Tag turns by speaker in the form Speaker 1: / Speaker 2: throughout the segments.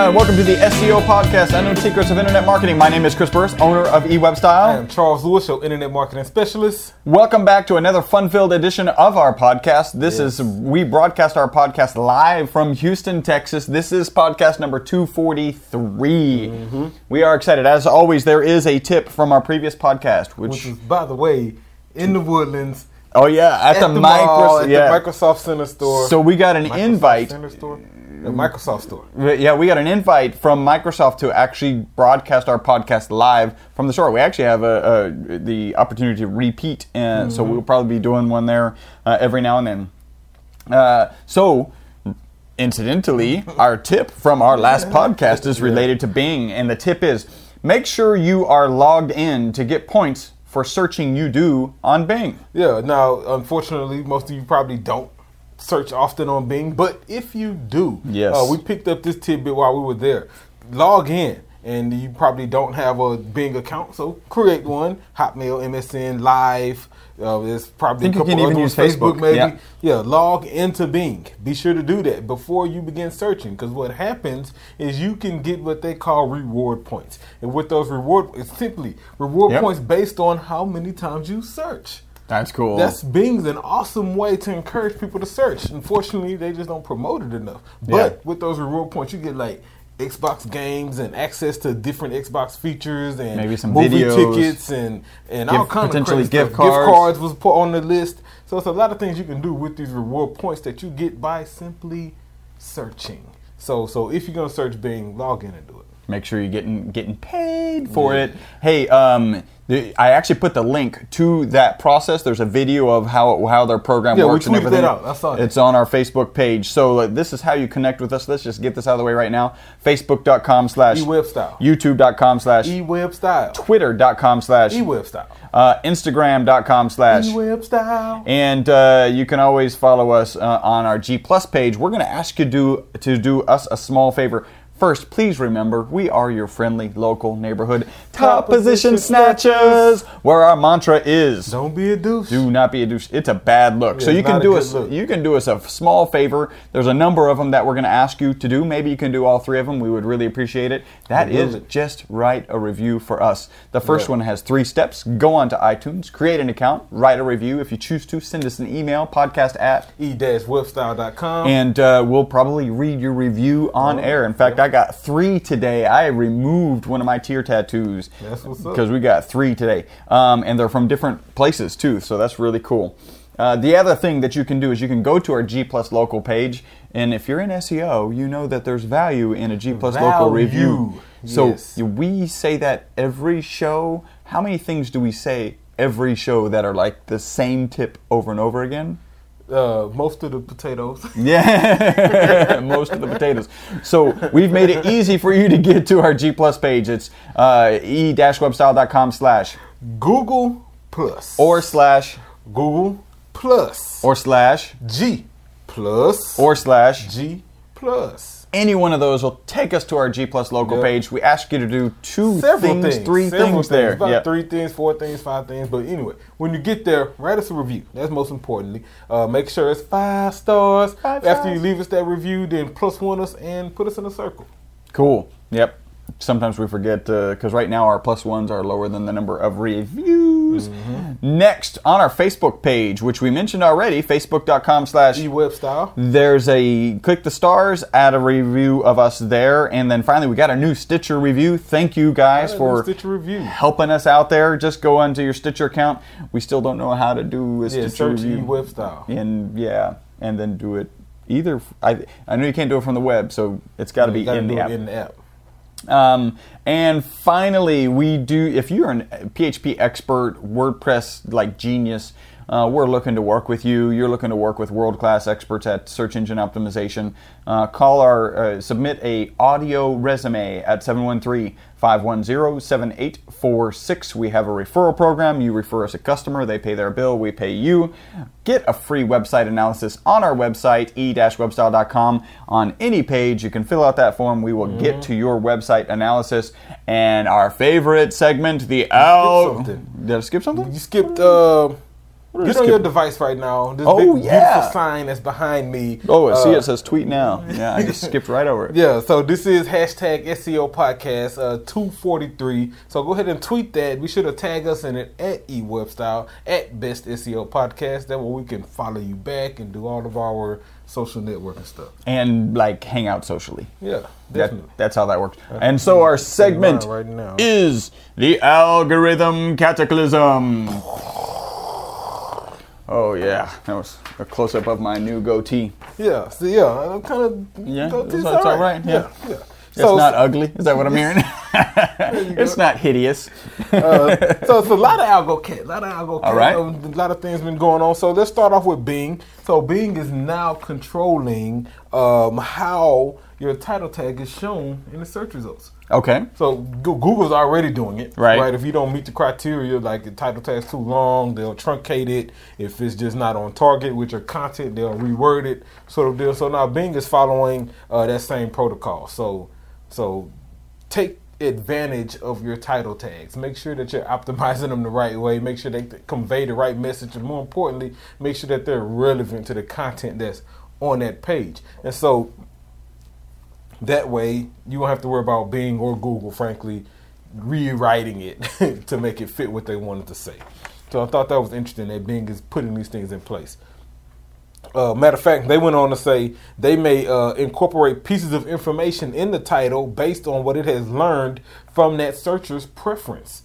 Speaker 1: and welcome to the SEO podcast, Unknown Secrets of Internet Marketing. My name is Chris Burris, owner of eWebStyle.
Speaker 2: I am Charles Lewis, your internet marketing specialist.
Speaker 1: Welcome back to another fun-filled edition of our podcast. This
Speaker 2: Yes.
Speaker 1: is we broadcast our podcast live from Houston, Texas. This is podcast number 243.
Speaker 2: Mm-hmm.
Speaker 1: We are excited. As always, there is a tip from our previous podcast, which,
Speaker 2: Which is, by the way, in the Woodlands
Speaker 1: oh yeah, at,
Speaker 2: at
Speaker 1: the,
Speaker 2: the,
Speaker 1: Microsoft,
Speaker 2: mall, at
Speaker 1: yeah.
Speaker 2: the Microsoft Center store.
Speaker 1: so we got an
Speaker 2: Microsoft
Speaker 1: invite.
Speaker 2: The Microsoft store.
Speaker 1: Yeah, we got an invite from Microsoft to actually broadcast our podcast live from the store. We actually have a, a the opportunity to repeat, and so we'll probably be doing one there uh, every now and then. Uh, so, incidentally, our tip from our last podcast is related to Bing, and the tip is make sure you are logged in to get points for searching you do on Bing.
Speaker 2: Yeah. Now, unfortunately, most of you probably don't search often on Bing, but if you do,
Speaker 1: Yes.
Speaker 2: uh, we picked up this tidbit while we were there. Log in. And you probably don't have a Bing account, so create one. Hotmail, MSN, Live. Uh, there's probably
Speaker 1: Think
Speaker 2: a
Speaker 1: you
Speaker 2: couple
Speaker 1: can even
Speaker 2: other
Speaker 1: use
Speaker 2: ones,
Speaker 1: Facebook,
Speaker 2: maybe.
Speaker 1: yeah.
Speaker 2: Yeah, log into Bing. Be sure to do that before you begin searching because what happens is you can get what they call reward points. And with those reward, it's simply reward
Speaker 1: Yep.
Speaker 2: points based on how many times you search.
Speaker 1: That's cool.
Speaker 2: That's Bing's an awesome way to encourage people to search. Unfortunately, they just don't promote it enough. But
Speaker 1: Yeah.
Speaker 2: with those reward points, you get like Xbox games and access to different Xbox features and
Speaker 1: Maybe some
Speaker 2: movie
Speaker 1: videos.
Speaker 2: tickets and and
Speaker 1: Gift-
Speaker 2: all kinds
Speaker 1: potentially
Speaker 2: of crazy
Speaker 1: gift
Speaker 2: stuff.
Speaker 1: cards.
Speaker 2: Gift cards was put on the list. So it's a lot of things you can do with these reward points that you get by simply searching. So so if you're gonna search Bing, log in and do it.
Speaker 1: make sure you're getting getting paid for it. Hey, um, I actually put the link to that process. There's a video of how how their program
Speaker 2: Yeah, we
Speaker 1: works and everything.
Speaker 2: that out. I saw that.
Speaker 1: It's on our Facebook page. So like, this is how you connect with us. Let's just get this out of the way right now. Facebook.com slash
Speaker 2: eWebStyle.
Speaker 1: YouTube.com slash
Speaker 2: eWeb style.
Speaker 1: Twitter.com slash
Speaker 2: eWeb style.
Speaker 1: uh, Instagram.com slash
Speaker 2: eWeb style.
Speaker 1: and uh, you can always follow us uh, on our G Plus page. We're going to ask you do, to do us a small favor. First, please remember we are your friendly local neighborhood top position
Speaker 2: position
Speaker 1: snatchers, where our mantra is
Speaker 2: Don't be a douche.
Speaker 1: do not be a douche. It's a bad look. so you can do us
Speaker 2: look.
Speaker 1: you can do us a small favor. There's a number of them that we're going to ask you to do. Maybe you can do all three of them. We would really appreciate it. That is
Speaker 2: it.
Speaker 1: just write a review for us. The first
Speaker 2: Yeah.
Speaker 1: one has three steps. Go on to iTunes, create an account, write a review. If you choose to, send us an email podcast at
Speaker 2: e-webstyle.com.
Speaker 1: and uh, we'll probably read your review on
Speaker 2: Oh,
Speaker 1: air. In fact, I got three today. I removed one of my tear tattoos
Speaker 2: That's what's up.
Speaker 1: because we got three today, um, and they're from different places too. So that's really cool. Uh, the other thing that you can do is you can go to our G Plus local page, and if you're in SEO, you know that there's value in a G Plus local review. So
Speaker 2: Yes.
Speaker 1: we say that every show. How many things do we say every show that are like the same tip over and over again?
Speaker 2: Uh, most of the potatoes.
Speaker 1: Yeah, most of the potatoes. So we've made it easy for you to get to our G Plus page. It's uh, e-webstyle.com slash
Speaker 2: Google Plus.
Speaker 1: or slash
Speaker 2: Google Plus.
Speaker 1: or slash
Speaker 2: G Plus.
Speaker 1: or slash.
Speaker 2: G Plus.
Speaker 1: Any one of those will take us to our G Plus local
Speaker 2: Yep.
Speaker 1: page. We ask you to do two
Speaker 2: Several
Speaker 1: things,
Speaker 2: things.
Speaker 1: three
Speaker 2: Several
Speaker 1: things there.
Speaker 2: About
Speaker 1: Yep.
Speaker 2: three things, four things, five things. But anyway, when you get there, write us a review. That's most importantly. Uh, make sure it's five stars.
Speaker 1: Five
Speaker 2: After
Speaker 1: stars.
Speaker 2: you leave us that review, then plus one us and put us in a circle.
Speaker 1: Cool. Yep. Sometimes we forget because right now our plus ones are lower than the number of reviews.
Speaker 2: Mm-hmm.
Speaker 1: Next, on our Facebook page, which we mentioned already, facebook.com slash
Speaker 2: E-web style.
Speaker 1: There's a click the stars, add a review of us there, and then finally we got a new Stitcher review. Thank you guys for
Speaker 2: Stitcher review.
Speaker 1: helping us out there. Just go onto your Stitcher account. We still don't know how to do a
Speaker 2: Yeah,
Speaker 1: Stitcher review,
Speaker 2: style.
Speaker 1: and yeah, and then do it either. I I know you can't do it from the web, so it's got to be in the app.
Speaker 2: In the app.
Speaker 1: Um, and finally, we do. If you're a PHP expert, WordPress like genius, uh, we're looking to work with you. You're looking to work with world class experts at search engine optimization. Uh, call our uh, submit a audio resume at 713-510-7846. We have a referral program. You refer us a customer, they pay their bill, we pay you. Get a free website analysis on our website e-webstyle.com. On any page, you can fill out that form. We will get to your website analysis and our favorite segment, the out. Did I skip something?
Speaker 2: You skipped uh, Get on your device right now. This
Speaker 1: Oh,
Speaker 2: big,
Speaker 1: yeah.
Speaker 2: beautiful sign that's behind me.
Speaker 1: Oh, I see
Speaker 2: Uh,
Speaker 1: it says tweet now. Yeah, I just skipped right over it.
Speaker 2: Yeah, so this is hashtag SEO podcast uh, 243. So go ahead and tweet that. Be sure to tag us in it at eWebstyle, at Best SEO Podcast. That way we can follow you back and do all of our social networking stuff.
Speaker 1: And like hang out socially.
Speaker 2: Yeah,
Speaker 1: That,
Speaker 2: definitely.
Speaker 1: that's how that works. And so our segment
Speaker 2: right now.
Speaker 1: is the algorithm cataclysm. Oh yeah, that was a close up of my new goatee.
Speaker 2: yeah, so yeah, I'm kind of.
Speaker 1: Yeah, it's- it's all right, yeah.
Speaker 2: yeah.
Speaker 1: It's not ugly. Is that what I'm hearing? it's not hideous.
Speaker 2: uh, so it's a lot of algo cat, a lot of algo cat.
Speaker 1: All right.
Speaker 2: um, A lot of things been going on. So let's start off with Bing. So Bing is now controlling um, how your title tag is shown in the search results.
Speaker 1: Okay.
Speaker 2: So Goo- Google's already doing it,
Speaker 1: Right.
Speaker 2: Right. If you don't meet the criteria, like the title tag's too long, they'll truncate it. If it's just not on target with your content, they'll reword it, sort of deal. So now Bing is following uh, that same protocol. So, so take advantage of your title tags. Make sure that you're optimizing them the right way. Make sure they convey the right message, and more importantly, make sure that they're relevant to the content that's on that page. And so that way, you won't have to worry about Bing or Google, frankly, rewriting it to make it fit what they wanted to say. So I thought that was interesting that Bing is putting these things in place. Uh, matter of fact, they went on to say they may uh, incorporate pieces of information in the title based on what it has learned from that searcher's preference.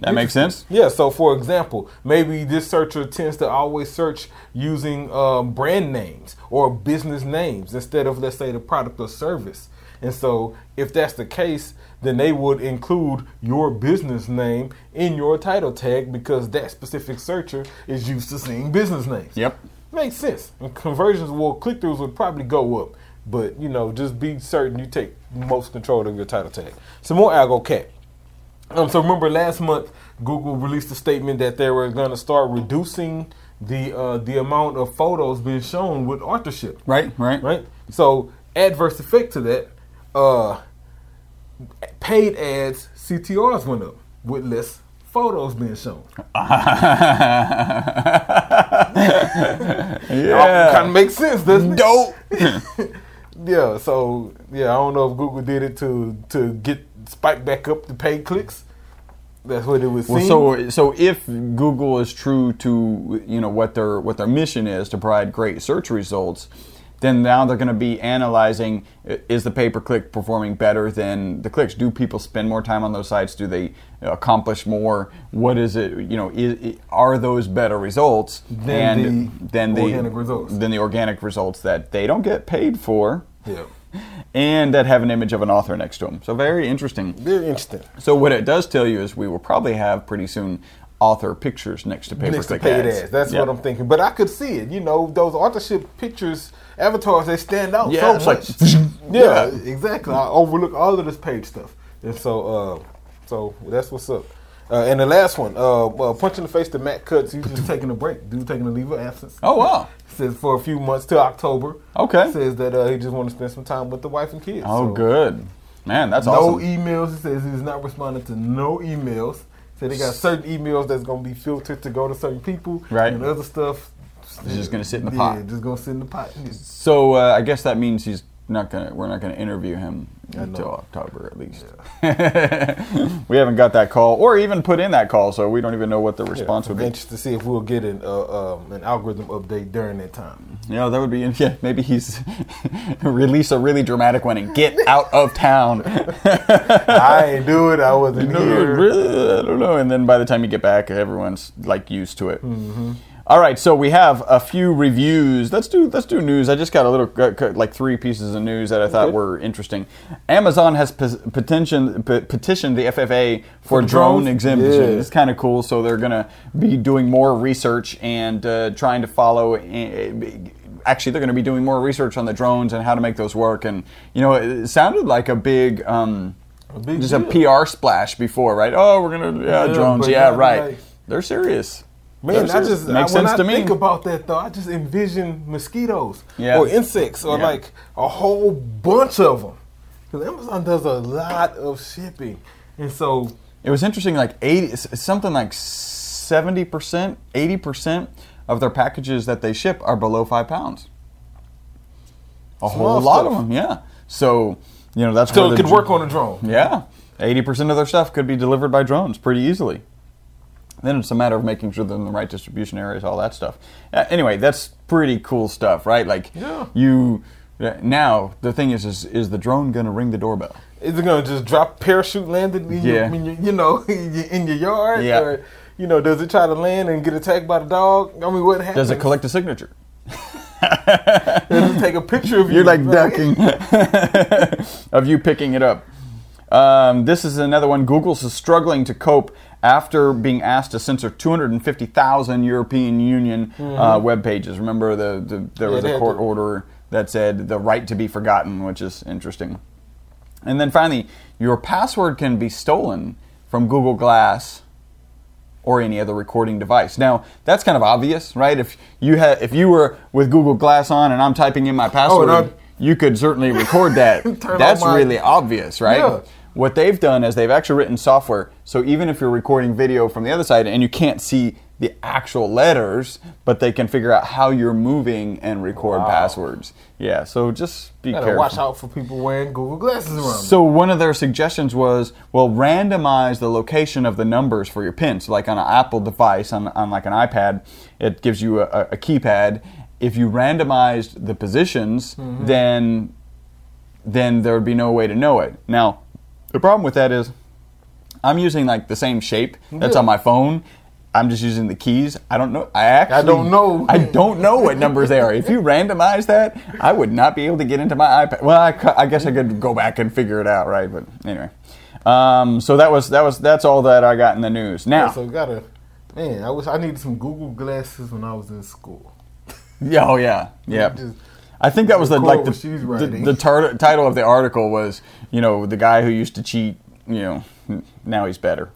Speaker 1: That makes sense.
Speaker 2: Yeah, so for example, maybe this searcher tends to always search using um, brand names or business names instead of, let's say, the product or service. And so, if that's the case, then they would include your business name in your title tag because that specific searcher is used to seeing business names.
Speaker 1: Yep.
Speaker 2: Makes sense. And conversions will click throughs would probably go up. But you know, just be certain you take most control of your title tag. Some more algo cat. Um, so remember last month Google released a statement that they were going to start reducing the uh, the amount of photos being shown with authorship.
Speaker 1: Right. Right.
Speaker 2: Right. So adverse effect to that, uh, paid ads CTRs went up with less photos being shown.
Speaker 1: yeah.
Speaker 2: Kind of makes sense, doesn't it?
Speaker 1: Dope.
Speaker 2: Yeah, so yeah, I don't know if Google did it to to get spike back up the paid clicks. That's what it was.
Speaker 1: Well, so so if Google is true to you know what their what their mission is to provide great search results, then now they're going to be analyzing is the pay per click performing better than the clicks? Do people spend more time on those sites? Do they accomplish more? What is it? You know, is, are those better results
Speaker 2: Than
Speaker 1: and
Speaker 2: the
Speaker 1: than the
Speaker 2: organic results.
Speaker 1: than the organic results that they don't get paid for?
Speaker 2: yeah,
Speaker 1: And that have an image of an author next to them. So very interesting.
Speaker 2: very interesting.
Speaker 1: So what it does tell you is we will probably have pretty soon author pictures next to pay per
Speaker 2: Next to paid
Speaker 1: ads.
Speaker 2: ads. That's
Speaker 1: Yeah.
Speaker 2: what I'm thinking. But I could see it. You know, those authorship pictures, avatars, they stand out
Speaker 1: Yeah,
Speaker 2: so
Speaker 1: it's like,
Speaker 2: much. yeah,
Speaker 1: yeah.
Speaker 2: exactly. I overlook all of this page stuff, and so uh, so that's what's up. Uh, and the last one, uh, uh, punch in the face to Matt Cutts. He's just taking a break. Dude taking a leave of absence.
Speaker 1: Oh wow.
Speaker 2: Says for a few months till October.
Speaker 1: Okay.
Speaker 2: Says that uh, he just want to spend some time with the wife and kids.
Speaker 1: Oh
Speaker 2: So,
Speaker 1: good. Man, that's
Speaker 2: No
Speaker 1: awesome.
Speaker 2: emails. He says he's not responding to no emails. Said they got certain emails that's gonna be filtered to go to certain people.
Speaker 1: Right.
Speaker 2: And other stuff.
Speaker 1: It's just gonna sit in the pot.
Speaker 2: yeah, just gonna sit in the pot.
Speaker 1: so uh, I guess that means he's not gonna. We're not gonna interview him until. October at least. we haven't got that call, or even put in that call, so we don't even know what the response
Speaker 2: yeah,
Speaker 1: would be.
Speaker 2: Interested to see if we'll get an uh, um, an algorithm update during that time.
Speaker 1: Yeah, that would be. Yeah, maybe he's release a really dramatic one and get out of town.
Speaker 2: I ain't do it. I wasn't
Speaker 1: No,
Speaker 2: here.
Speaker 1: really, I don't know. And then by the time you get back, everyone's like used to it.
Speaker 2: Mm-hmm.
Speaker 1: All right, so we have a few reviews. Let's do let's do news. I just got a little like three pieces of news that I thought were interesting. Amazon has petitioned petitioned the FFA for,
Speaker 2: For
Speaker 1: drone
Speaker 2: drones?
Speaker 1: exemption.
Speaker 2: Yeah.
Speaker 1: It's kind of cool. So they're going to be doing more research and uh, trying to follow. uh, Actually, they're going to be doing more research on the drones and how to make those work. And you know, it sounded like a big. Um,
Speaker 2: A big
Speaker 1: just
Speaker 2: deal.
Speaker 1: a PR splash before, right? Oh, we're gonna yeah,
Speaker 2: Yeah,
Speaker 1: drones. Yeah, right.
Speaker 2: like-
Speaker 1: They're serious.
Speaker 2: Man, I just
Speaker 1: makes
Speaker 2: I, when
Speaker 1: sense
Speaker 2: I
Speaker 1: to me.
Speaker 2: think about that though, I just envision mosquitoes
Speaker 1: Yeah.
Speaker 2: or insects or
Speaker 1: Yeah.
Speaker 2: like a whole bunch of them. Because Amazon does a lot of shipping, and so
Speaker 1: it was interesting, like eighty, something like seventy percent, eighty percent of their packages that they ship are below five pounds. A whole lot
Speaker 2: stuff.
Speaker 1: of them, yeah. So you know that's
Speaker 2: So it could
Speaker 1: dr-
Speaker 2: work on a drone.
Speaker 1: Yeah, eighty percent of their stuff could be delivered by drones pretty easily. Then it's a matter of making sure they're in the right distribution areas, all that stuff. Uh, anyway, that's pretty cool stuff, right? Like
Speaker 2: Yeah.
Speaker 1: you. uh, Now the thing is, is is the drone gonna ring the doorbell?
Speaker 2: Is it gonna just drop parachute landed in, your,
Speaker 1: Yeah.
Speaker 2: in your, you know, in your, yard?
Speaker 1: Yeah.
Speaker 2: Or, you know, does it try to land and get attacked by the dog? I mean, what happens?
Speaker 1: Does it collect a signature?
Speaker 2: Does it take a picture of you?
Speaker 1: You're like ducking of you picking it up. Um, this is another one. Google's is struggling to cope after being asked to censor 250,000 European Union uh, web pages. Remember, the, the there was
Speaker 2: Mm-hmm.
Speaker 1: a court
Speaker 2: to-
Speaker 1: order that said the right to be forgotten, which is interesting. And then finally, your password can be stolen from Google Glass or any other recording device. Now, that's kind of obvious, right? If you had if you were with Google Glass on and I'm typing in my password,
Speaker 2: I'm-
Speaker 1: you could certainly record that. That's
Speaker 2: my-
Speaker 1: really obvious, right?
Speaker 2: Yeah.
Speaker 1: What they've done is they've actually written software so even if you're recording video from the other side and you can't see the actual letters, but they can figure out how you're moving and record
Speaker 2: Wow.
Speaker 1: passwords. Yeah, so just be
Speaker 2: Gotta
Speaker 1: careful.
Speaker 2: watch out for people wearing Google glasses around.
Speaker 1: So one of their suggestions was, well, randomize the location of the numbers for your pin. So like on an Apple device, on, on like an iPad, it gives you a, a keypad. If you randomized the positions,
Speaker 2: Mm-hmm.
Speaker 1: then then there would be no way to know it. Now, the problem with that is, I'm using like the same shape that's on my phone. I'm just using the keys. I don't know. I actually I
Speaker 2: don't know.
Speaker 1: I don't know what numbers they are. If you randomize that, I would not be able to get into my iPad. Well, I, I guess I could go back and figure it out, right? But anyway, um, so that was that was that's all that I got in the news. Now,
Speaker 2: Yeah, so gotta, man, I wish I needed some Google glasses when I was in school.
Speaker 1: yeah, oh yeah, yeah.
Speaker 2: Just
Speaker 1: I think that was the
Speaker 2: record
Speaker 1: like the
Speaker 2: she's
Speaker 1: the, the tar- title of the article was you know the guy who used to cheat. You know, now he's better.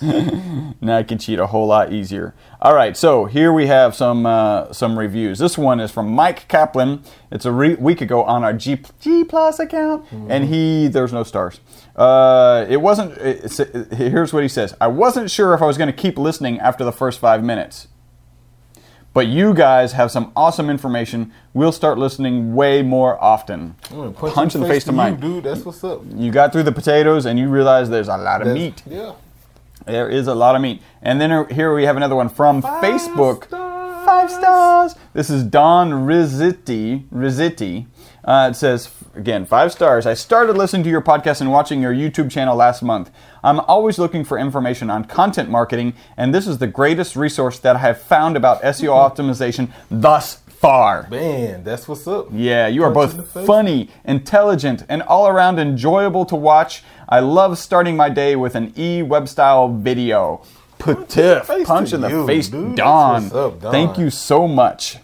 Speaker 1: now I can cheat a whole lot easier. All right, so here we have some uh, some reviews. This one is from Mike Kaplan. It's a re- week ago on our G, G Plus account, and he there's no stars. Uh, it wasn't. It's, here's what he says: I wasn't sure if I was going to keep listening after the first five minutes. But you guys have some awesome information. We'll start listening way more often.
Speaker 2: I'm
Speaker 1: Punch in the face to
Speaker 2: you,
Speaker 1: Mike.
Speaker 2: dude. That's what's up.
Speaker 1: You got through the potatoes and you realize there's a lot of
Speaker 2: That's-
Speaker 1: meat.
Speaker 2: Yeah.
Speaker 1: There is a lot of meat. And then here we have another one from
Speaker 2: Five
Speaker 1: Facebook.
Speaker 2: stars.
Speaker 1: Five stars. This is Don Rizzitti. Rizzitti. Uh, it says, again, five stars. I started listening to your podcast and watching your YouTube channel last month. I'm always looking for information on content marketing, and this is the greatest resource that I have found about SEO optimization thus far.
Speaker 2: Man, that's what's up.
Speaker 1: Yeah, you are
Speaker 2: Punch
Speaker 1: both funny, intelligent, and all around enjoyable to watch. I love starting my day with an e web style video. Patiff,
Speaker 2: face
Speaker 1: punch in the face, Don.
Speaker 2: what's up, Don.
Speaker 1: Thank you so much.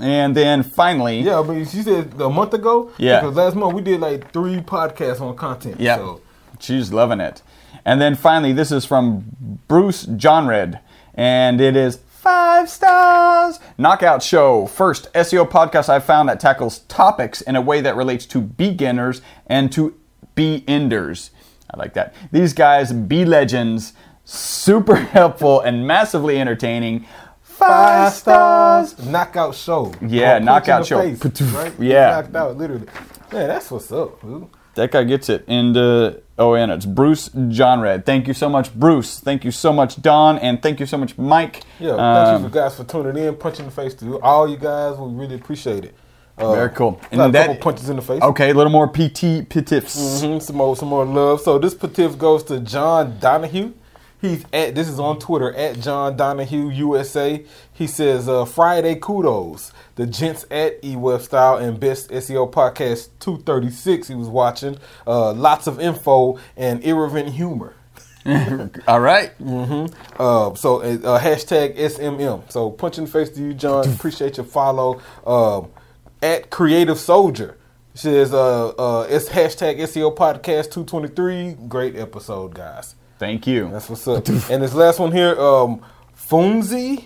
Speaker 1: And then finally,
Speaker 2: Yeah, but she said a month ago.
Speaker 1: Yeah.
Speaker 2: Because last month we did like three podcasts on content.
Speaker 1: Yeah.
Speaker 2: So
Speaker 1: She's loving it. And then finally, this is from Bruce Johnred, and it is five stars. Knockout Show, first SEO podcast I've found that tackles topics in a way that relates to beginners and to be enders. I like that. These guys, be legends, super helpful and massively entertaining. Five stars.
Speaker 2: Knockout show.
Speaker 1: Yeah,
Speaker 2: Punch
Speaker 1: knockout show.
Speaker 2: face, right?
Speaker 1: Yeah.
Speaker 2: Knocked out, literally. Man, that's what's up, dude.
Speaker 1: That guy gets it. And uh, oh, and it's Bruce Johnred. Thank you so much, Bruce. Thank you so much, Don, and thank you so much, Mike.
Speaker 2: Yeah,
Speaker 1: Um,
Speaker 2: thank you guys for tuning in, punching the face to all you guys. We really appreciate it. Uh,
Speaker 1: Very cool.
Speaker 2: And a
Speaker 1: And that-
Speaker 2: couple punches in the face.
Speaker 1: Okay, a little more PT Pitifs.
Speaker 2: Mhm, some more, some more love. So this petiff goes to John Donahue. He's at this is on Twitter at John Donahue USA. He says uh, Friday kudos. The gents at eWeb Style and Best SEO Podcast 236. He was watching. Uh, lots of info and irreverent humor.
Speaker 1: All right.
Speaker 2: Uh, so uh, hashtag SMM. So punch in the face to you, John. Appreciate your follow. Um, at Creative Soldier says uh, uh, it's hashtag SEO Podcast 223. Great episode, guys.
Speaker 1: Thank you.
Speaker 2: That's what's up. and this last one here, um, Fumzi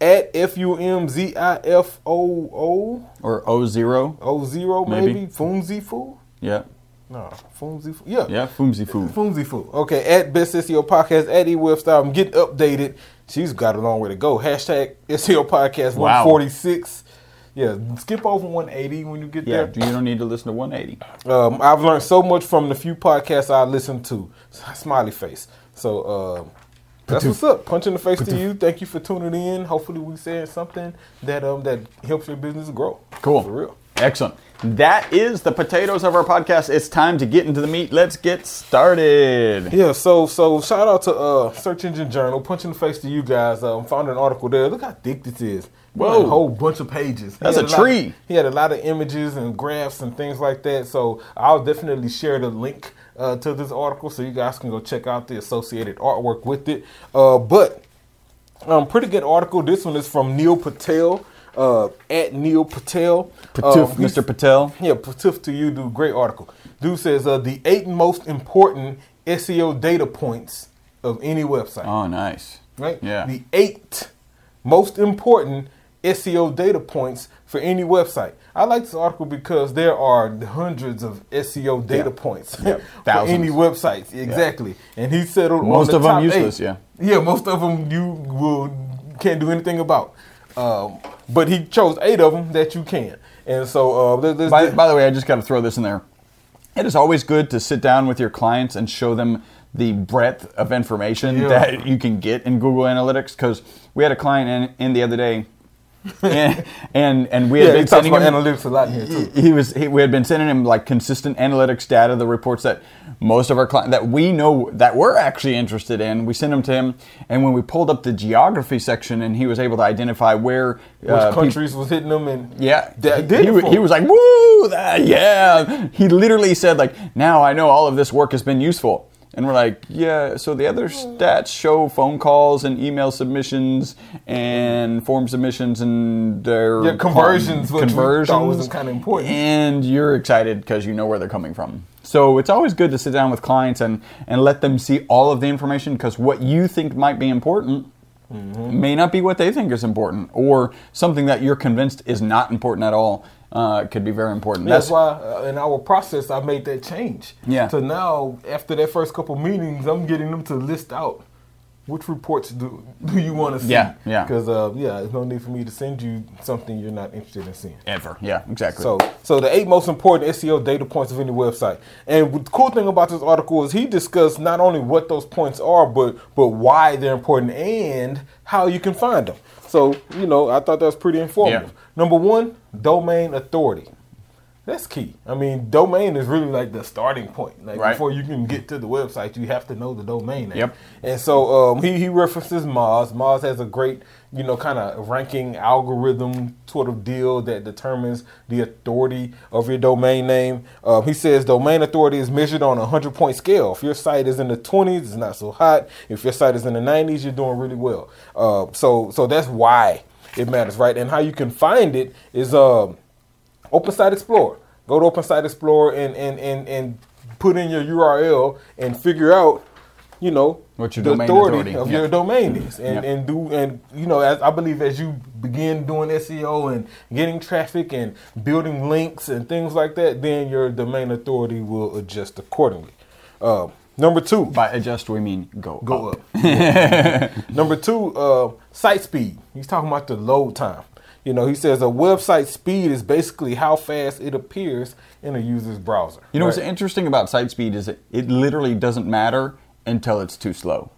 Speaker 2: at F U M Z I F O O
Speaker 1: Or O zero.
Speaker 2: O zero maybe,
Speaker 1: Maybe.
Speaker 2: Fumzi fool.
Speaker 1: Yeah.
Speaker 2: No, Foomsy. Fu- Yeah.
Speaker 1: Yeah, Foomsy Foo.
Speaker 2: Foomsy Foo. Okay, at Best SEO Podcast, at eWebStyle. I'm getting updated. She's got a long way to go. Hashtag SEO Podcast
Speaker 1: Wow.
Speaker 2: 146. Yeah, skip over 180 when you get
Speaker 1: Yeah,
Speaker 2: there.
Speaker 1: you don't need to listen to 180.
Speaker 2: Um, I've learned so much from the few podcasts I listen to. Smiley face. So uh, that's what's up. Punch in the face to you. Thank you for tuning in. Hopefully, we said something that um that helps your business grow.
Speaker 1: Cool.
Speaker 2: For real.
Speaker 1: Excellent. That is the potatoes of our podcast. It's time to get into the meat. Let's get started.
Speaker 2: Yeah, so so shout out to uh, Search Engine Journal. Punch in the face to you guys. Um, found an article there. Look how thick this is.
Speaker 1: Whoa.
Speaker 2: a whole bunch of pages.
Speaker 1: That's a
Speaker 2: lot-
Speaker 1: tree.
Speaker 2: he had a lot of images and graphs and things like that. So I'll definitely share the link uh, to this article so you guys can go check out the associated artwork with it. Uh, but um, pretty good article. This one is from Neil Patel. Uh, at Neil Patel.
Speaker 1: Patoof,
Speaker 2: Um, he's-
Speaker 1: Mr. Patel.
Speaker 2: yeah, Patoof to you, dude. Great article. Dude says uh, the eight most important SEO data points of any website.
Speaker 1: Oh, nice.
Speaker 2: right?
Speaker 1: yeah.
Speaker 2: The eight most important SEO data points for any website. I like this article because there are hundreds of SEO data
Speaker 1: Yeah.
Speaker 2: points
Speaker 1: Yeah,
Speaker 2: for any websites. Exactly. And he settled
Speaker 1: Most
Speaker 2: on the
Speaker 1: of them useless,
Speaker 2: eight.
Speaker 1: yeah.
Speaker 2: Yeah, most of them you will can't do anything about. Um, but he chose eight of them that you can. And so uh,
Speaker 1: By, by the way, I just got to throw this in there. It is always good to sit down with your clients and show them the breadth of information
Speaker 2: Yeah.
Speaker 1: that you can get in Google Analytics. Because we had a client in, in the other day, and and, and we had
Speaker 2: yeah,
Speaker 1: been sending him
Speaker 2: analytics a lot here too.
Speaker 1: he he was he, we had been sending him like consistent analytics data the reports that most of our clients that we know that we're actually interested in we sent them to him and when we pulled up the geography section and he was able to identify where
Speaker 2: Which
Speaker 1: uh,
Speaker 2: countries was hitting them and
Speaker 1: yeah,
Speaker 2: that
Speaker 1: he, he,
Speaker 2: it
Speaker 1: wa-
Speaker 2: for
Speaker 1: he was like, "Woo, that, yeah!" He literally said, "Like now I know all of this work has been useful." And we're like, "Yeah." So the other stats show phone calls and email submissions and form submissions and their
Speaker 2: Yeah, conversions, thought
Speaker 1: conversions
Speaker 2: was kinda important.
Speaker 1: And you're excited because you know where they're coming from. So it's always good to sit down with clients and and let them see all of the information because what you think might be important
Speaker 2: Mm-hmm.
Speaker 1: may not be what they think is important, or something that you're convinced is not important at all uh, could be very important.
Speaker 2: That's why uh, in our process I made that change.
Speaker 1: Yeah.
Speaker 2: So now after that first couple meetings, I'm getting them to list out which reports do do you want to see.
Speaker 1: Yeah, yeah.
Speaker 2: Because uh, yeah, there's no need for me to send you something you're not interested in seeing.
Speaker 1: ever. Yeah, exactly.
Speaker 2: So, so the eight most important SEO data points of any website. And the cool thing about this article is he discussed not only what those points are, but but why they're important and how you can find them. So, you know, I thought that was pretty informative.
Speaker 1: Yeah.
Speaker 2: Number one, domain authority. That's key. I mean, domain is really like the starting point. Like
Speaker 1: Right.
Speaker 2: before you can get to the website, you have to know the domain name.
Speaker 1: Yep.
Speaker 2: And so um, he, he references Moz. Moz has a great, you know, kind of ranking algorithm sort of deal that determines the authority of your domain name. Um, he says domain authority is measured on a 100 point scale. If your site is in the 20s, it's not so hot. If your site is in the 90s, you're doing really well. Uh, so, so that's why it matters, right? And how you can find it is um, Open Site Explorer. Go to Open Site Explorer and, and, and, and put in your URL and figure out, you know,
Speaker 1: What your
Speaker 2: the
Speaker 1: domain
Speaker 2: authority,
Speaker 1: authority,
Speaker 2: of
Speaker 1: yeah.
Speaker 2: your domain is, and
Speaker 1: Yep.
Speaker 2: and do and you know, as I believe as you begin doing SEO and getting traffic and building links and things like that, then your domain authority will adjust accordingly. Uh, number two,
Speaker 1: by adjust we mean go
Speaker 2: go
Speaker 1: up.
Speaker 2: up. Number two, uh, site speed. He's talking about the load time. You know, he says a website speed is basically how fast it appears in a user's browser.
Speaker 1: You know what's interesting about site speed is it, it literally doesn't matter until it's too slow,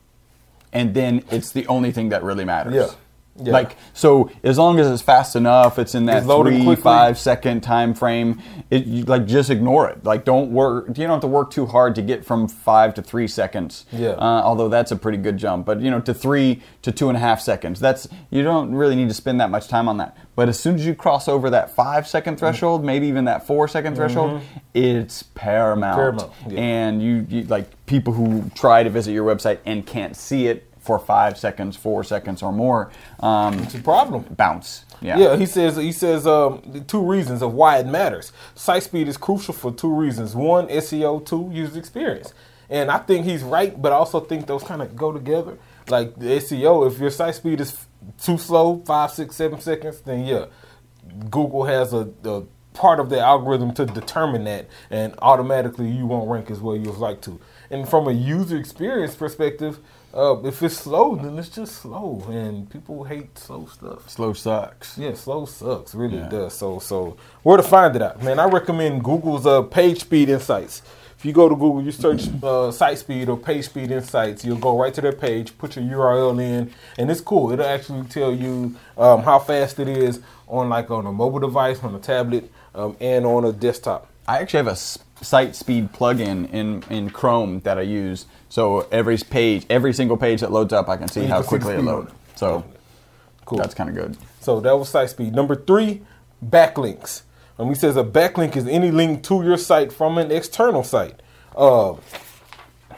Speaker 1: and then it's the only thing that really matters.
Speaker 2: Yeah. Yeah.
Speaker 1: Like so, as long as it's fast enough, it's in that
Speaker 2: It's
Speaker 1: three
Speaker 2: quickly.
Speaker 1: five second time frame. It you, like just ignore it. Like don't work. You don't have to work too hard to get from five to three seconds.
Speaker 2: Yeah.
Speaker 1: Uh, although that's a pretty good jump, but you know to three to two and a half seconds. That's you don't really need to spend that much time on that. But as soon as you cross over that five second threshold, maybe even that four second threshold, it's paramount.
Speaker 2: Paramount, yeah.
Speaker 1: And you, you like people who try to visit your website and can't see it for five seconds, four seconds, or more. Um,
Speaker 2: It's a problem.
Speaker 1: bounce. Yeah.
Speaker 2: Yeah, he says he says um, two reasons of why it matters. Site speed is crucial for two reasons: one, SEO; two, user experience. And I think he's right, but I also think those kind of go together. Like the SEO, if your site speed is too slow, five, six, seven seconds, then yeah, Google has a, a part of the algorithm to determine that, and automatically you won't rank as well as you would like to. And from a user experience perspective, uh, if it's slow, then it's just slow, and people hate slow stuff.
Speaker 1: Slow sucks.
Speaker 2: Yeah, slow sucks. Really
Speaker 1: Yeah.
Speaker 2: does. So, so where to find it at, man? I recommend Google's uh, Page Speed Insights. If you go to Google, you search uh, site speed or page speed insights, you'll go right to their page, put your URL in, and it's cool. It'll actually tell you um, how fast it is on like on a mobile device, on a tablet, um, and on a desktop.
Speaker 1: I actually have a site speed plugin in, in Chrome that I use. So every page, every single page that loads up, I can see how
Speaker 2: can see the
Speaker 1: quickly it loads. So
Speaker 2: Cool.
Speaker 1: that's kind of good.
Speaker 2: So that was site speed. Number three, backlinks. And he says a backlink is any link to your site from an external site. Uh,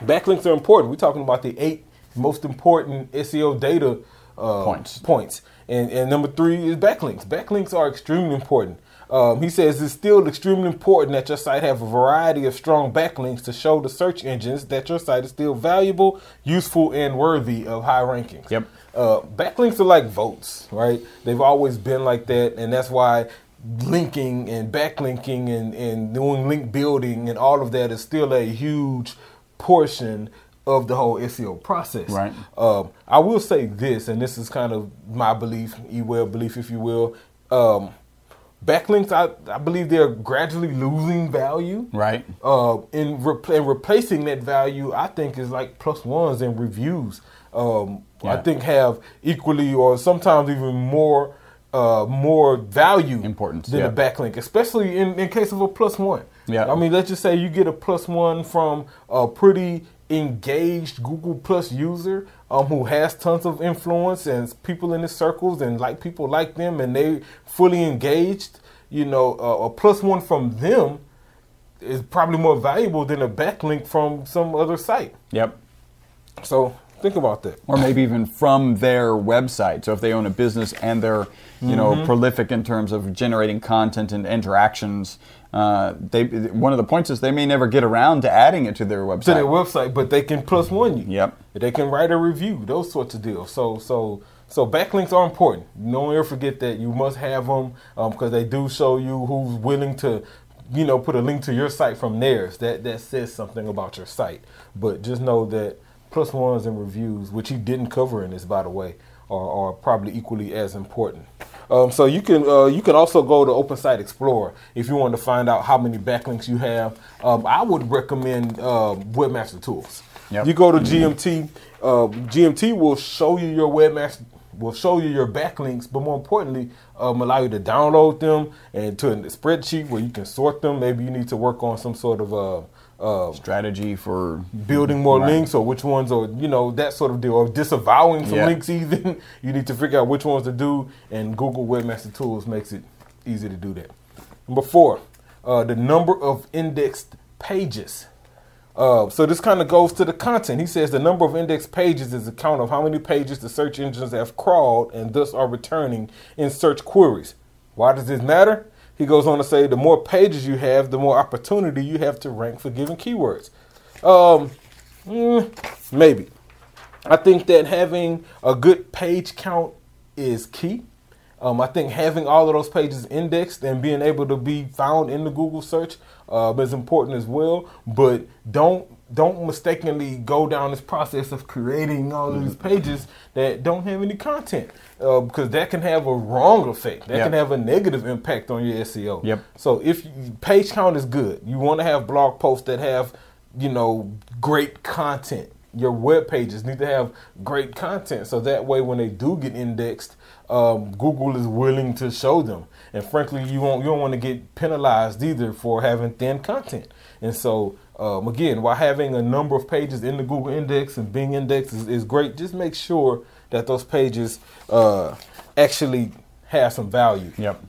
Speaker 2: backlinks are important. We're talking about the eight most important SEO data uh,
Speaker 1: Points.
Speaker 2: Points. And, and number three is backlinks. Backlinks are extremely important. Um, he says it's still extremely important that your site have a variety of strong backlinks to show the search engines that your site is still valuable, useful, and worthy of high rankings.
Speaker 1: Yep.
Speaker 2: Uh, backlinks are like votes, right? They've always been like that, and that's why linking and backlinking and, and doing link building and all of that is still a huge portion of the whole SEO process.
Speaker 1: Right.
Speaker 2: Um, I will say this, and this is kind of my belief, e-well belief, if you will. Um, backlinks, I, I believe they're gradually losing value.
Speaker 1: Right.
Speaker 2: Uh, in, re- and replacing that value, I think is like plus ones and reviews. Um, I think have equally or sometimes even more uh, more value
Speaker 1: Importance,
Speaker 2: than
Speaker 1: yeah.
Speaker 2: a backlink, especially in, in case of a plus one.
Speaker 1: Yeah.
Speaker 2: I mean, let's just say you get a plus one from a pretty engaged Google Plus user um, who has tons of influence and people in his circles and like people like them and they fully engaged. You know, uh, a plus one from them is probably more valuable than a backlink from some other site.
Speaker 1: Yep.
Speaker 2: So think about that.
Speaker 1: Or maybe even from their website. So if they own a business and they're, you know,
Speaker 2: Mm-hmm.
Speaker 1: prolific in terms of generating content and interactions, uh, they one of the points is they may never get around to adding it to their website.
Speaker 2: to their website, but they can plus one you.
Speaker 1: Yep.
Speaker 2: They can write a review, those sorts of deals. So so so backlinks are important. Don't ever forget that you must have them because they do show you who's willing to, you know, put a link to your site from theirs. That that says something about your site. But just know that plus ones and reviews, which he didn't cover in this, by the way, are, are probably equally as important. Um, so you can uh, you can also go to Open Site Explorer if you want to find out how many backlinks you have. Um, I would recommend um Webmaster Tools.
Speaker 1: Yep.
Speaker 2: You go to GMT. Uh, GMT will show you your webmaster will show you your backlinks, but more importantly, um, allow you to download them and to a spreadsheet where you can sort them. Maybe you need to work on some sort of uh,
Speaker 1: Strategy for
Speaker 2: building more
Speaker 1: Right.
Speaker 2: links or which ones are you know that sort of deal or disavowing some
Speaker 1: Yeah.
Speaker 2: links even you need to figure out which ones to do and google webmaster tools makes it easy to do that number four uh, the number of indexed pages uh, so this kind of goes to the content. He says the number of indexed pages is a count of how many pages the search engines have crawled and thus are returning in search queries. Why does this matter? He goes on to say the more pages you have, the more opportunity you have to rank for given keywords. Um, mm, maybe. I think that having a good page count is key. Um, I think having all of those pages indexed and being able to be found in the Google search uh, is important as well. But don't don't mistakenly go down this process of creating all of these pages that don't have any content uh, because that can have a wrong effect. That
Speaker 1: Yep.
Speaker 2: can have a negative impact on your SEO.
Speaker 1: Yep.
Speaker 2: So if you, page count is good, you want to have blog posts that have, you know, great content. Your web pages need to have great content, so that way when they do get indexed, um, Google is willing to show them. And frankly, you won't you don't want to get penalized either for having thin content. And so um, again, while having a number of pages in the Google Index and Bing Index is, is great, just make sure that those pages uh, actually have some value.
Speaker 1: Yep.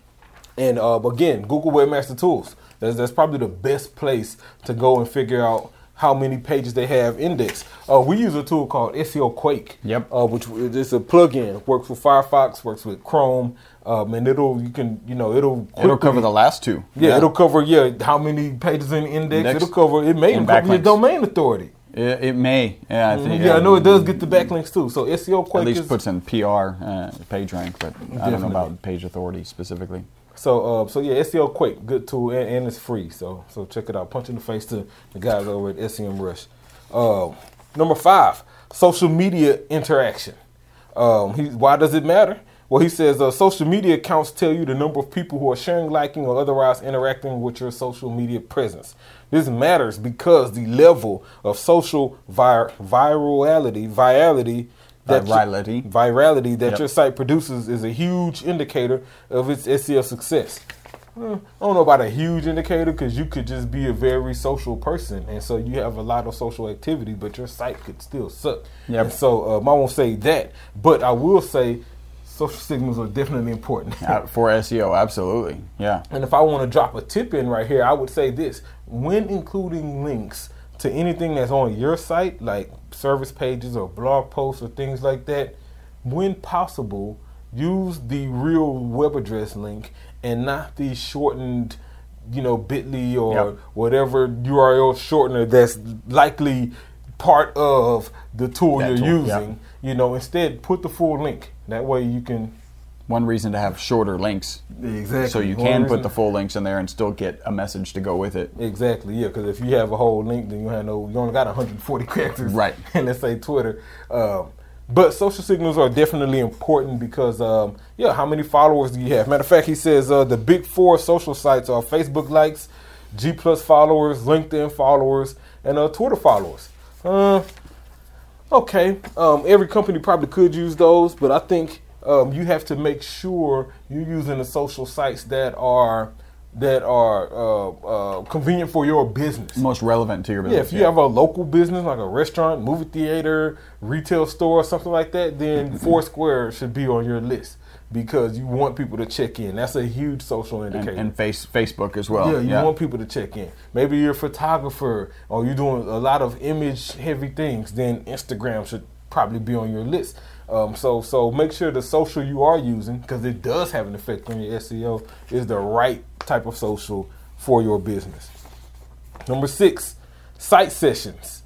Speaker 2: And uh, again, Google Webmaster Tools. That's, that's probably the best place to go and figure out how many pages they have indexed. Uh, we use a tool called SEO Quake.
Speaker 1: Yep.
Speaker 2: Uh, which is a plugin. Works with Firefox. Works with Chrome. Um, and it'll you can you know it'll
Speaker 1: It'll cover the last two.
Speaker 2: yeah, it'll cover yeah how many pages in the index.
Speaker 1: Index
Speaker 2: It'll cover it may even cover your domain authority.
Speaker 1: It, it may. Yeah, I think.
Speaker 2: Yeah, I know it does get the backlinks too. So SEO Quake
Speaker 1: At least
Speaker 2: is
Speaker 1: puts in PR uh, page rank, but I don't know about page authority specifically.
Speaker 2: So, uh, so yeah, SEO Quake, good tool, and, and, it's free. So, so check it out. Punch in the face to the guys over at SEM Rush. Uh, number five, social media interaction. Um, he, why does it matter? Well, he says uh, social media accounts tell you the number of people who are sharing, liking, or otherwise interacting with your social media presence. This matters because the level of social vir- virality, virality,
Speaker 1: that virality,
Speaker 2: virality that yep. your site produces is a huge indicator of its SEO success. I don't know about a huge indicator because you could just be a very social person, and so you have a lot of social activity, but your site could still suck. Yep. And so um, I won't say that, but I will say social signals are definitely important
Speaker 1: for SEO. Absolutely, yeah.
Speaker 2: And if I want to drop a tip in right here, I would say this: when including links to anything that's on your site, like service pages or blog posts or things like that, when possible, use the real web address link and not the shortened, you know, Bitly or yep. whatever URL shortener that's likely part of the tool that you're tool, using. Yep. You know, instead put the full link. That way you can
Speaker 1: one reason to have shorter links.
Speaker 2: Exactly.
Speaker 1: So you
Speaker 2: one
Speaker 1: can put the full links in there and still get a message to go with it.
Speaker 2: Exactly. Yeah. Because if you have a whole link, then you have no. You only got 140 characters.
Speaker 1: Right.
Speaker 2: And let's say Twitter. Um, but social signals are definitely important because, um, yeah, how many followers do you have? Matter of fact, he says uh, the big four social sites are Facebook likes, G plus followers, LinkedIn followers, and uh, Twitter followers. Uh, okay, um, every company probably could use those, but I think um, you have to make sure you're using the social sites that are that are uh, uh, convenient for your business.
Speaker 1: Most relevant to your business.
Speaker 2: Yeah, if you yeah. have a local business like a restaurant, movie theater, retail store, something like that, then Foursquare should be on your list because you want people to check in. That's a huge social indicator.
Speaker 1: And, and face, Facebook as well.
Speaker 2: Yeah, you yeah. want people to check in. Maybe you're a photographer or you're doing a lot of image heavy things, then Instagram should probably be on your list. Um, so so make sure the social you are using, because it does have an effect on your SEO, is the right type of social for your business. Number six, site sessions.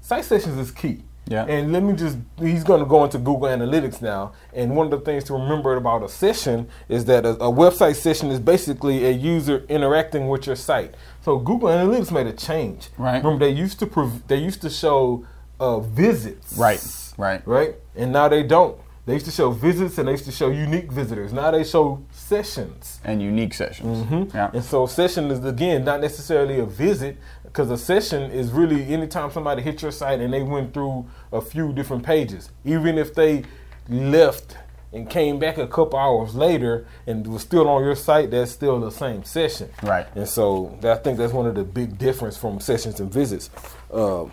Speaker 2: Site sessions is key.
Speaker 1: Yeah.
Speaker 2: And let me just, he's going to go into Google Analytics now. And one of the things to remember about a session is that a, a, website session is basically a user interacting with your site. So Google Analytics made a change.
Speaker 1: Right.
Speaker 2: Remember, they used to prov- they used to show uh, visits.
Speaker 1: Right. Right.
Speaker 2: Right. And now they don't. They used to show visits and they used to show unique visitors. Now they show sessions
Speaker 1: and unique sessions.
Speaker 2: Mm-hmm. Yeah. And so session is again not necessarily a visit because a session is really anytime somebody hit your site and they went through a few different pages, even if they left and came back a couple hours later and was still on your site, that's still the same session.
Speaker 1: Right.
Speaker 2: And so I think that's one of the big difference from sessions and visits. Um,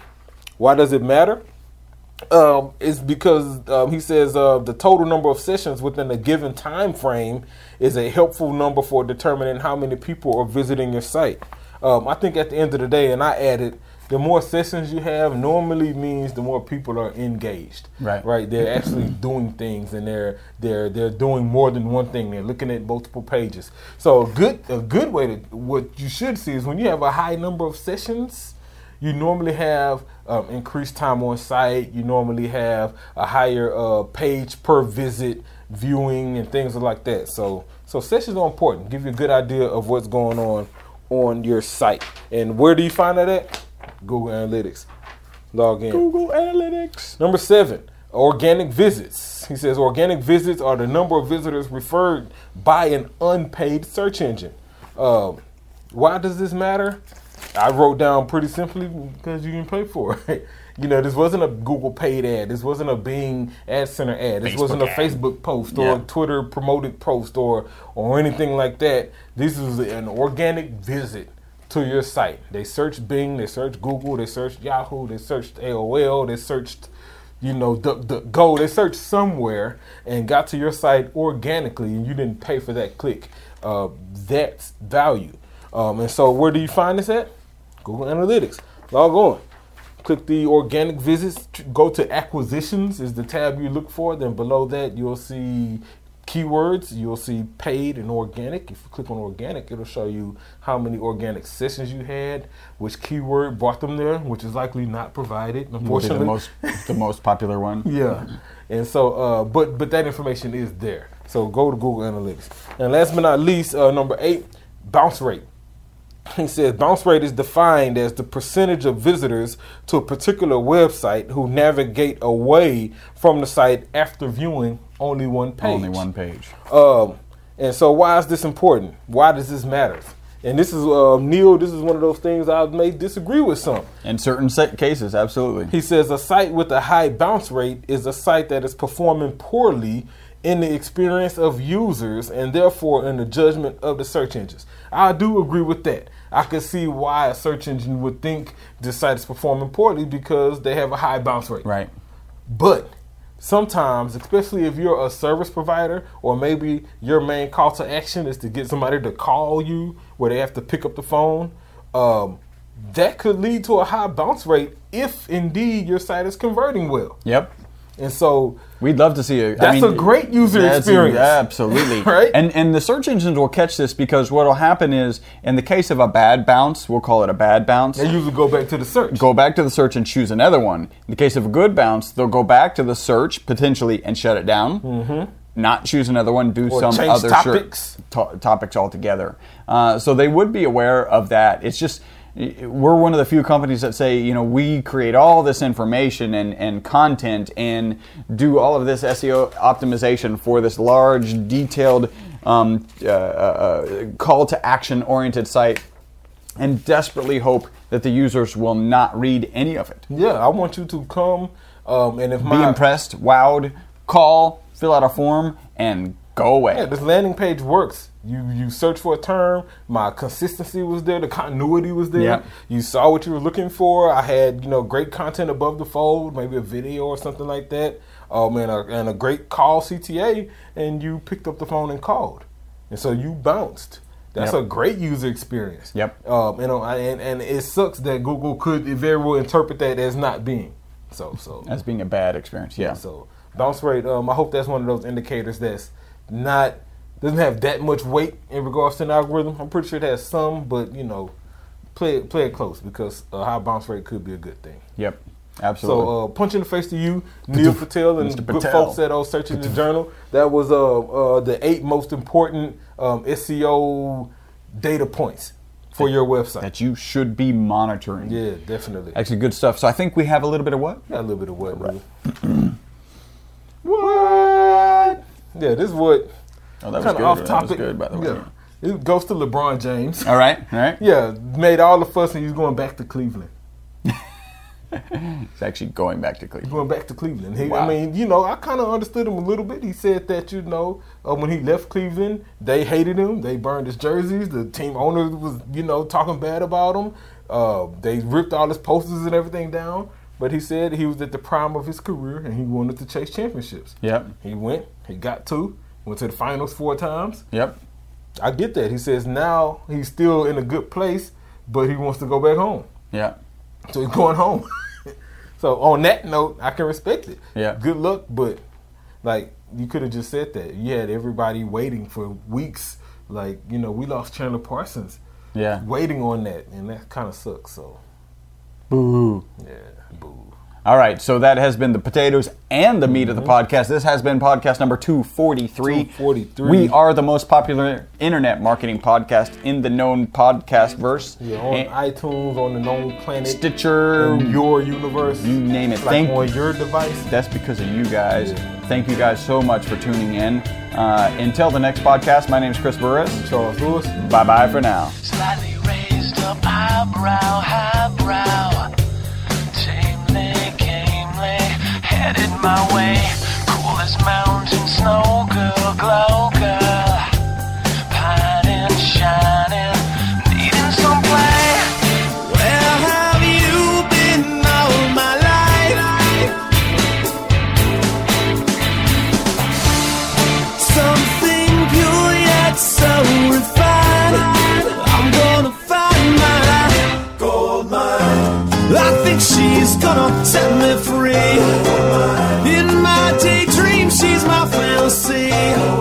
Speaker 2: why does it matter? um, is because um, he says uh, the total number of sessions within a given time frame is a helpful number for determining how many people are visiting your site. Um, I think at the end of the day, and I added, the more sessions you have normally means the more people are engaged.
Speaker 1: Right.
Speaker 2: Right. They're actually doing things and they're they're they're doing more than one thing. They're looking at multiple pages. So a good a good way to what you should see is when you have a high number of sessions you normally have um, increased time on site. You normally have a higher uh, page per visit viewing and things like that. So, so sessions are important. Give you a good idea of what's going on on your site. And where do you find that at? Google Analytics. Log in.
Speaker 1: Google Analytics.
Speaker 2: Number seven, organic visits. He says organic visits are the number of visitors referred by an unpaid search engine. Um, why does this matter? I wrote down pretty simply because you didn't pay for it. you know, this wasn't a Google paid ad. This wasn't a Bing Ad Center ad. This Facebook wasn't a ad. Facebook post or yeah. a Twitter promoted post or or anything like that. This is an organic visit to your site. They searched Bing, they searched Google, they searched Yahoo, they searched AOL, they searched you know, Go. They searched somewhere and got to your site organically, and you didn't pay for that click. Uh, that's value. Um, and so, where do you find this at? Google Analytics. Log on. Click the organic visits. Go to acquisitions is the tab you look for. Then below that you'll see keywords. You'll see paid and organic. If you click on organic, it'll show you how many organic sessions you had, which keyword brought them there, which is likely not provided. Unfortunately,
Speaker 1: the most the most popular one.
Speaker 2: yeah, and so uh, but but that information is there. So go to Google Analytics. And last but not least, uh, number eight, bounce rate. He says bounce rate is defined as the percentage of visitors to a particular website who navigate away from the site after viewing only one page.
Speaker 1: Only one page.
Speaker 2: Um, and so, why is this important? Why does this matter? And this is uh, Neil. This is one of those things I may disagree with some.
Speaker 1: In certain se- cases, absolutely.
Speaker 2: He says a site with a high bounce rate is a site that is performing poorly in the experience of users and therefore in the judgment of the search engines. I do agree with that. I can see why a search engine would think this site is performing poorly because they have a high bounce rate.
Speaker 1: Right.
Speaker 2: But sometimes, especially if you're a service provider or maybe your main call to action is to get somebody to call you where they have to pick up the phone, um, that could lead to a high bounce rate if indeed your site is converting well.
Speaker 1: Yep.
Speaker 2: And so
Speaker 1: We'd love to see it.
Speaker 2: That's a great user
Speaker 1: a-
Speaker 2: experience.
Speaker 1: absolutely.
Speaker 2: Right?
Speaker 1: And and the search engines will catch this because what will happen is in the case of a bad bounce, we'll call it a bad bounce.
Speaker 2: they usually go back to the search.
Speaker 1: Go back to the search and choose another one. In the case of a good bounce, they'll go back to the search potentially and shut it down. Mm-hmm. Not choose another one, do
Speaker 2: Or
Speaker 1: some other
Speaker 2: topics.
Speaker 1: to- topics altogether. Uh, so they would be aware of that. It's just we're one of the few companies that say, you know, we create all this information and, and content and do all of this SEO optimization for this large, detailed, um, uh, uh, call to action oriented site and desperately hope that the users will not read any of it.
Speaker 2: Yeah, I want you to come um, and if
Speaker 1: Be
Speaker 2: my
Speaker 1: impressed, wowed, call, fill out a form, and go away.
Speaker 2: Yeah, this landing page works. You you search for a term, my consistency was there, the continuity was there.
Speaker 1: Yeah.
Speaker 2: You saw what you were looking for. I had you know great content above the fold, maybe a video or something like that. Um, and a, and a great call CTA, and you picked up the phone and called, and so you bounced. That's
Speaker 1: Yep.
Speaker 2: a great user experience.
Speaker 1: Yep.
Speaker 2: Um, you know, and and it sucks that Google could very well interpret that as not being. So so
Speaker 1: As being a bad experience, yeah.
Speaker 2: so bounce rate, um, I hope that's one of those indicators that's not doesn't have that much weight in regards to an algorithm. I'm pretty sure it has some, but you know, play it play it close because a high bounce rate could be a good thing.
Speaker 1: Yep, absolutely.
Speaker 2: So uh, punch in the face to you, Neil Patel, and
Speaker 1: Mr.
Speaker 2: good
Speaker 1: Patel.
Speaker 2: folks at uh, Search the Journal. That was uh, uh, the eight most important um, SEO data points for your website.
Speaker 1: that you should be monitoring.
Speaker 2: Yeah, definitely.
Speaker 1: Actually, good stuff. So I think we have a little bit of what?
Speaker 2: Got a little bit of what? Yeah, this is what
Speaker 1: Oh, that was
Speaker 2: kind
Speaker 1: good.
Speaker 2: of off
Speaker 1: That
Speaker 2: topic.
Speaker 1: was good, by the way.
Speaker 2: Yeah. It goes to LeBron James.
Speaker 1: All right, all right.
Speaker 2: Yeah, made all the fuss and he's going back to Cleveland.
Speaker 1: It's actually going back to Cleveland.
Speaker 2: Going back to Cleveland. He,
Speaker 1: Wow.
Speaker 2: I mean, you know, I kind of understood him a little bit. He said that, you know, uh, when he left Cleveland, they hated him. They burned his jerseys. The team owner was, you know, talking bad about him. Uh, they ripped all his posters and everything down. But he said he was at the prime of his career and he wanted to chase championships.
Speaker 1: Yep,
Speaker 2: He went, he got two, went to the finals four times.
Speaker 1: yep.
Speaker 2: I get that. He says now he's still in a good place, but he wants to go back home.
Speaker 1: Yeah,
Speaker 2: So he's going home. so on that note, I can respect it.
Speaker 1: Yeah.
Speaker 2: Good luck, but like you could have just said that. You had everybody waiting for weeks. Like, you know, we lost Chandler Parsons
Speaker 1: yeah.
Speaker 2: waiting on that, and that kind of sucks. So,
Speaker 1: Boo.
Speaker 2: yeah, boo.
Speaker 1: All right, so that has been the potatoes and the meat of the podcast. This has been podcast number 243.
Speaker 2: 243.
Speaker 1: We are the most popular internet marketing podcast in the known podcast verse.
Speaker 2: You're on
Speaker 1: And
Speaker 2: iTunes, on the known planet,
Speaker 1: Stitcher,
Speaker 2: in your universe,
Speaker 1: you name it.
Speaker 2: like
Speaker 1: Thank
Speaker 2: on your device.
Speaker 1: That's because of you guys.
Speaker 2: Yeah.
Speaker 1: Thank you guys so much for tuning in. Uh, until the next podcast, my name is Chris Burres.
Speaker 2: Charles Lewis.
Speaker 1: Bye bye for now.
Speaker 3: Slightly raised up eyebrow, highbrow. My way. Cool as mountain snow, girl, glow, girl. Pining, shining, needing she's gonna set me free. In my daydream, she's my fantasy.